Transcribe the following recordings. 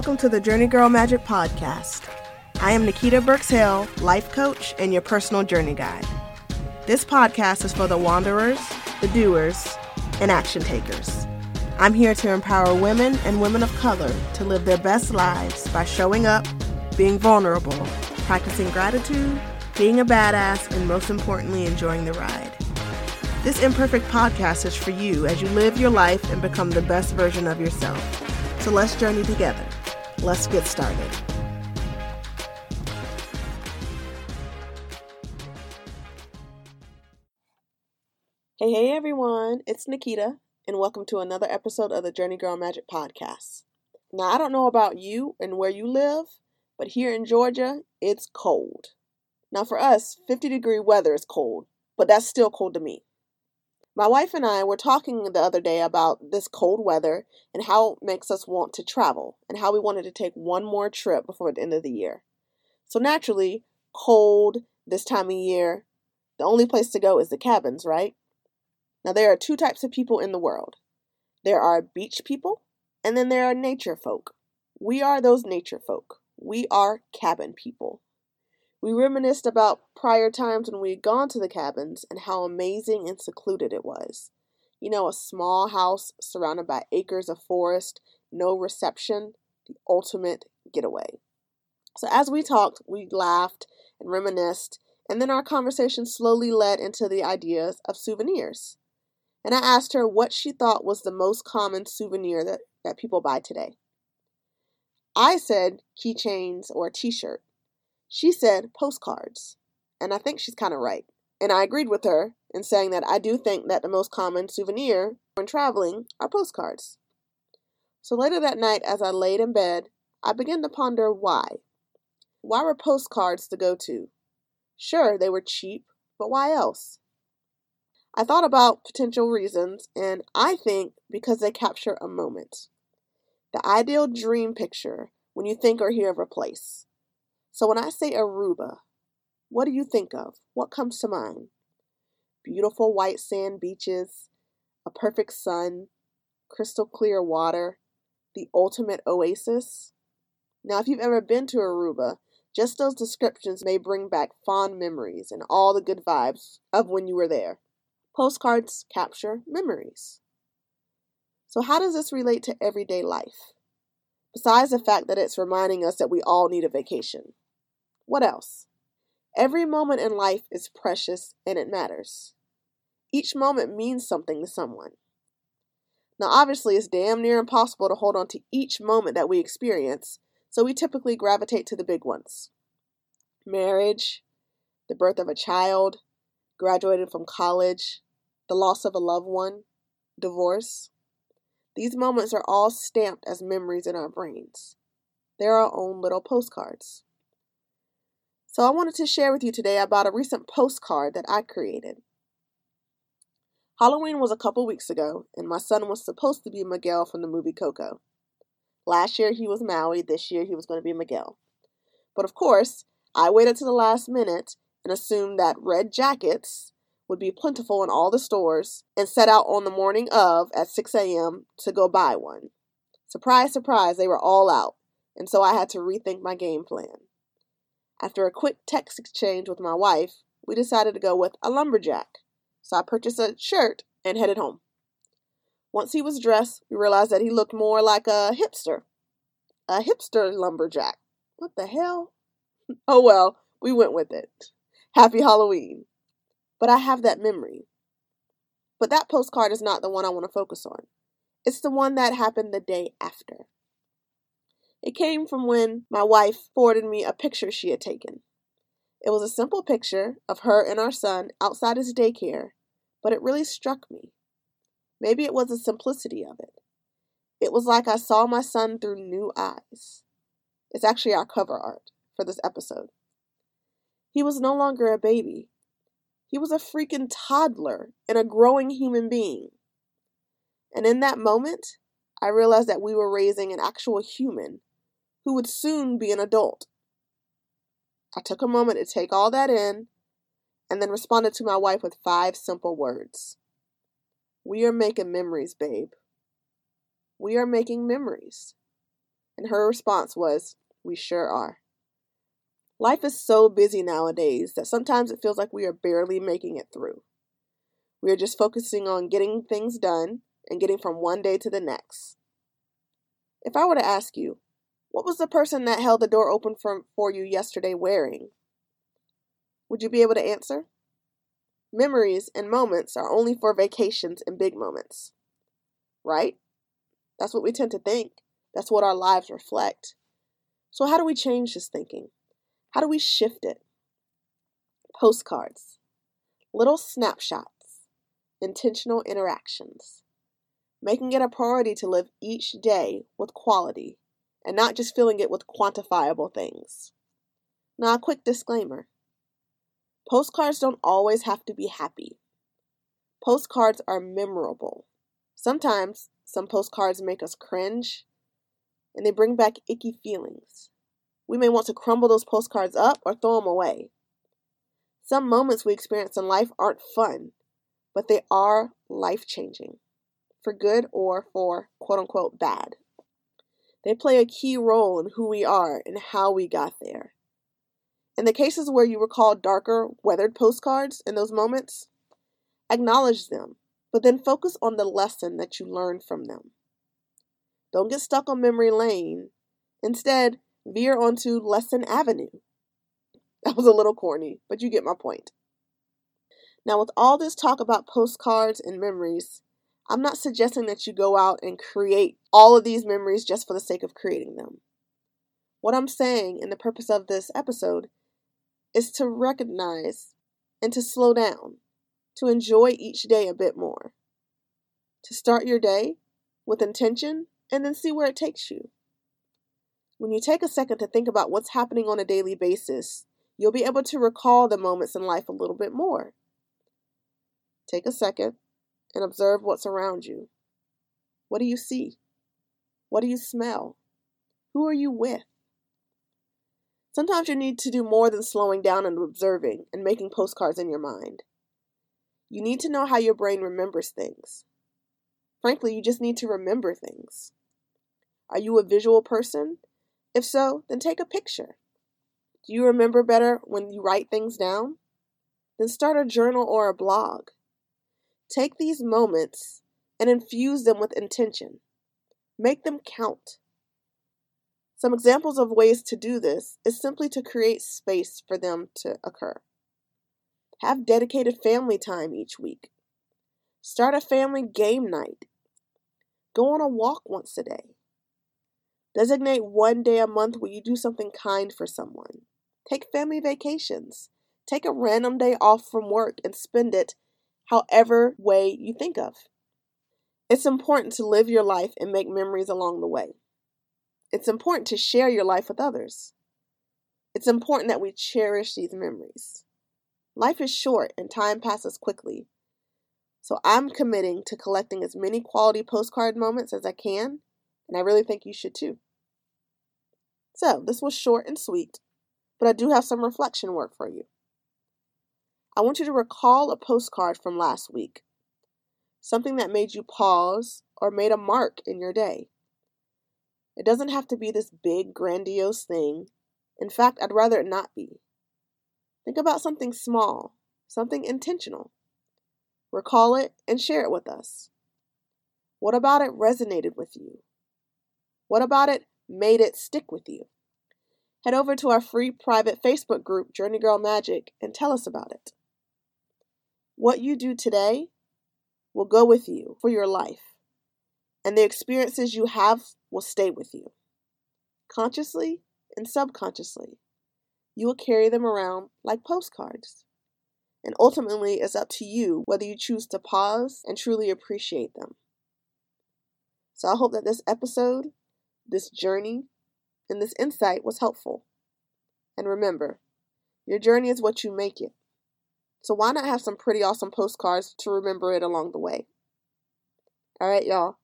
Welcome to the JourneyGurl Magic Podcast. I am Nikita Burks Hill, life coach and your personal journey guide. This podcast is for the wanderers, the doers, and action takers. I'm here to empower women and women of color to live their best lives by showing up, being vulnerable, practicing gratitude, being a badass, and most importantly, enjoying the ride. This imperfect podcast is for you as you live your life and become the best version of yourself. So let's journey together. Let's get started. Hey, hey everyone, it's Nikita, and welcome to another episode of the JourneyGurl Magic Podcast. Now, I don't know about you and where you live, but here in Georgia, it's cold. Now, for us, 50 degree weather is cold, but that's still cold to me. My wife and I were talking the other day about this cold weather and how it makes us want to travel and how we wanted to take one more trip before the end of the year. So naturally, cold this time of year, the only place to go is the cabins, right? Now, there are two types of people in the world there are beach people, and then there are nature folk. We are those nature folk. We are cabin people. We reminisced about prior times when we had gone to the cabins and how amazing and secluded it was. You know, a small house surrounded by acres of forest, no reception, the ultimate getaway. So, as we talked, we laughed and reminisced, and then our conversation slowly led into the ideas of souvenirs. And I asked her what she thought was the most common souvenir that, that people buy today. I said keychains or a t shirt. She said postcards, and I think she's kind of right. And I agreed with her in saying that I do think that the most common souvenir when traveling are postcards. So later that night, as I laid in bed, I began to ponder why. Why were postcards the go to? Sure, they were cheap, but why else? I thought about potential reasons, and I think because they capture a moment. The ideal dream picture when you think or hear of a place. So when I say Aruba, what do you think of? What comes to mind? Beautiful white sand beaches, a perfect sun, crystal clear water, the ultimate oasis. Now, if you've ever been to Aruba, just those descriptions may bring back fond memories and all the good vibes of when you were there. Postcards capture memories. So, how does this relate to everyday life? Besides the fact that it's reminding us that we all need a vacation. What else? Every moment in life is precious and it matters. Each moment means something to someone. Now, obviously, it's damn near impossible to hold on to each moment that we experience, so we typically gravitate to the big ones marriage, the birth of a child, graduating from college, the loss of a loved one, divorce. These moments are all stamped as memories in our brains. They're our own little postcards. So I wanted to share with you today about a recent postcard that I created. Halloween was a couple weeks ago, and my son was supposed to be Miguel from the movie Coco. Last year he was Maui, this year he was going to be Miguel. But of course, I waited to the last minute and assumed that red jackets would be plentiful in all the stores and set out on the morning of at 6 a.m. to go buy one. Surprise, surprise, they were all out, and so I had to rethink my game plan. After a quick text exchange with my wife, we decided to go with a lumberjack. So I purchased a shirt and headed home. Once he was dressed, we realized that he looked more like a hipster. A hipster lumberjack. What the hell? Oh well, we went with it. Happy Halloween. But I have that memory. But that postcard is not the one I want to focus on. It's the one that happened the day after. It came from when my wife forwarded me a picture she had taken. It was a simple picture of her and our son outside his daycare, but it really struck me. Maybe it was the simplicity of it. It was like I saw my son through new eyes. It's actually our cover art for this episode. He was no longer a baby. He was a freaking toddler and a growing human being. And in that moment, I realized that we were raising an actual human who would soon be an adult. I took a moment to take all that in and then responded to my wife with five simple words We are making memories, babe. We are making memories. And her response was, We sure are. Life is so busy nowadays that sometimes it feels like we are barely making it through. We are just focusing on getting things done and getting from one day to the next. If I were to ask you, what was the person that held the door open for, for you yesterday wearing? Would you be able to answer? Memories and moments are only for vacations and big moments. Right? That's what we tend to think. That's what our lives reflect. So, how do we change this thinking? How do we shift it? Postcards, little snapshots, intentional interactions, making it a priority to live each day with quality and not just filling it with quantifiable things. Now, a quick disclaimer postcards don't always have to be happy. Postcards are memorable. Sometimes some postcards make us cringe and they bring back icky feelings. We may want to crumble those postcards up or throw them away. Some moments we experience in life aren't fun, but they are life changing, for good or for quote unquote bad. They play a key role in who we are and how we got there. In the cases where you recall darker, weathered postcards in those moments, acknowledge them, but then focus on the lesson that you learned from them. Don't get stuck on memory lane. Instead, veer onto Lesson Avenue. That was a little corny, but you get my point. Now, with all this talk about postcards and memories, I'm not suggesting that you go out and create all of these memories just for the sake of creating them. What I'm saying, in the purpose of this episode, is to recognize and to slow down, to enjoy each day a bit more, to start your day with intention and then see where it takes you. When you take a second to think about what's happening on a daily basis, you'll be able to recall the moments in life a little bit more. Take a second and observe what's around you. What do you see? What do you smell? Who are you with? Sometimes you need to do more than slowing down and observing and making postcards in your mind. You need to know how your brain remembers things. Frankly, you just need to remember things. Are you a visual person? If so, then take a picture. Do you remember better when you write things down? Then start a journal or a blog. Take these moments and infuse them with intention. Make them count. Some examples of ways to do this is simply to create space for them to occur. Have dedicated family time each week. Start a family game night. Go on a walk once a day. Designate one day a month where you do something kind for someone. Take family vacations. Take a random day off from work and spend it however way you think of. It's important to live your life and make memories along the way. It's important to share your life with others. It's important that we cherish these memories. Life is short and time passes quickly. So I'm committing to collecting as many quality postcard moments as I can, and I really think you should too. So, this was short and sweet, but I do have some reflection work for you. I want you to recall a postcard from last week, something that made you pause or made a mark in your day. It doesn't have to be this big, grandiose thing. In fact, I'd rather it not be. Think about something small, something intentional. Recall it and share it with us. What about it resonated with you? What about it made it stick with you? Head over to our free private Facebook group, JourneyGurl Magic, and tell us about it. What you do today will go with you for your life, and the experiences you have will stay with you. Consciously and subconsciously, you will carry them around like postcards. And ultimately, it's up to you whether you choose to pause and truly appreciate them. So I hope that this episode, this journey, and this insight was helpful. And remember, your journey is what you make it. So why not have some pretty awesome postcards to remember it along the way? All right, y'all.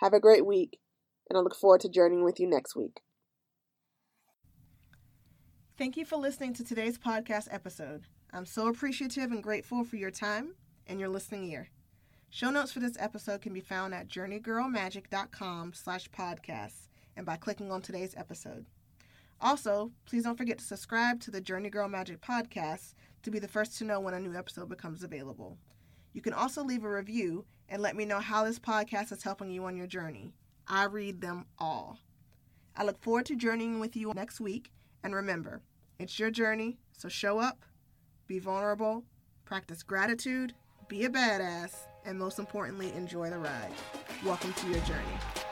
Have a great week, and I look forward to journeying with you next week. Thank you for listening to today's podcast episode. I'm so appreciative and grateful for your time and your listening ear. Show notes for this episode can be found at journeygirlmagic.com slash podcasts, and by clicking on today's episode. Also, please don't forget to subscribe to the JourneyGurl Magic podcast to be the first to know when a new episode becomes available. You can also leave a review and let me know how this podcast is helping you on your journey. I read them all. I look forward to journeying with you next week, and remember, it's your journey, so show up, be vulnerable, practice gratitude, be a badass, and most importantly, enjoy the ride. Welcome to your journey.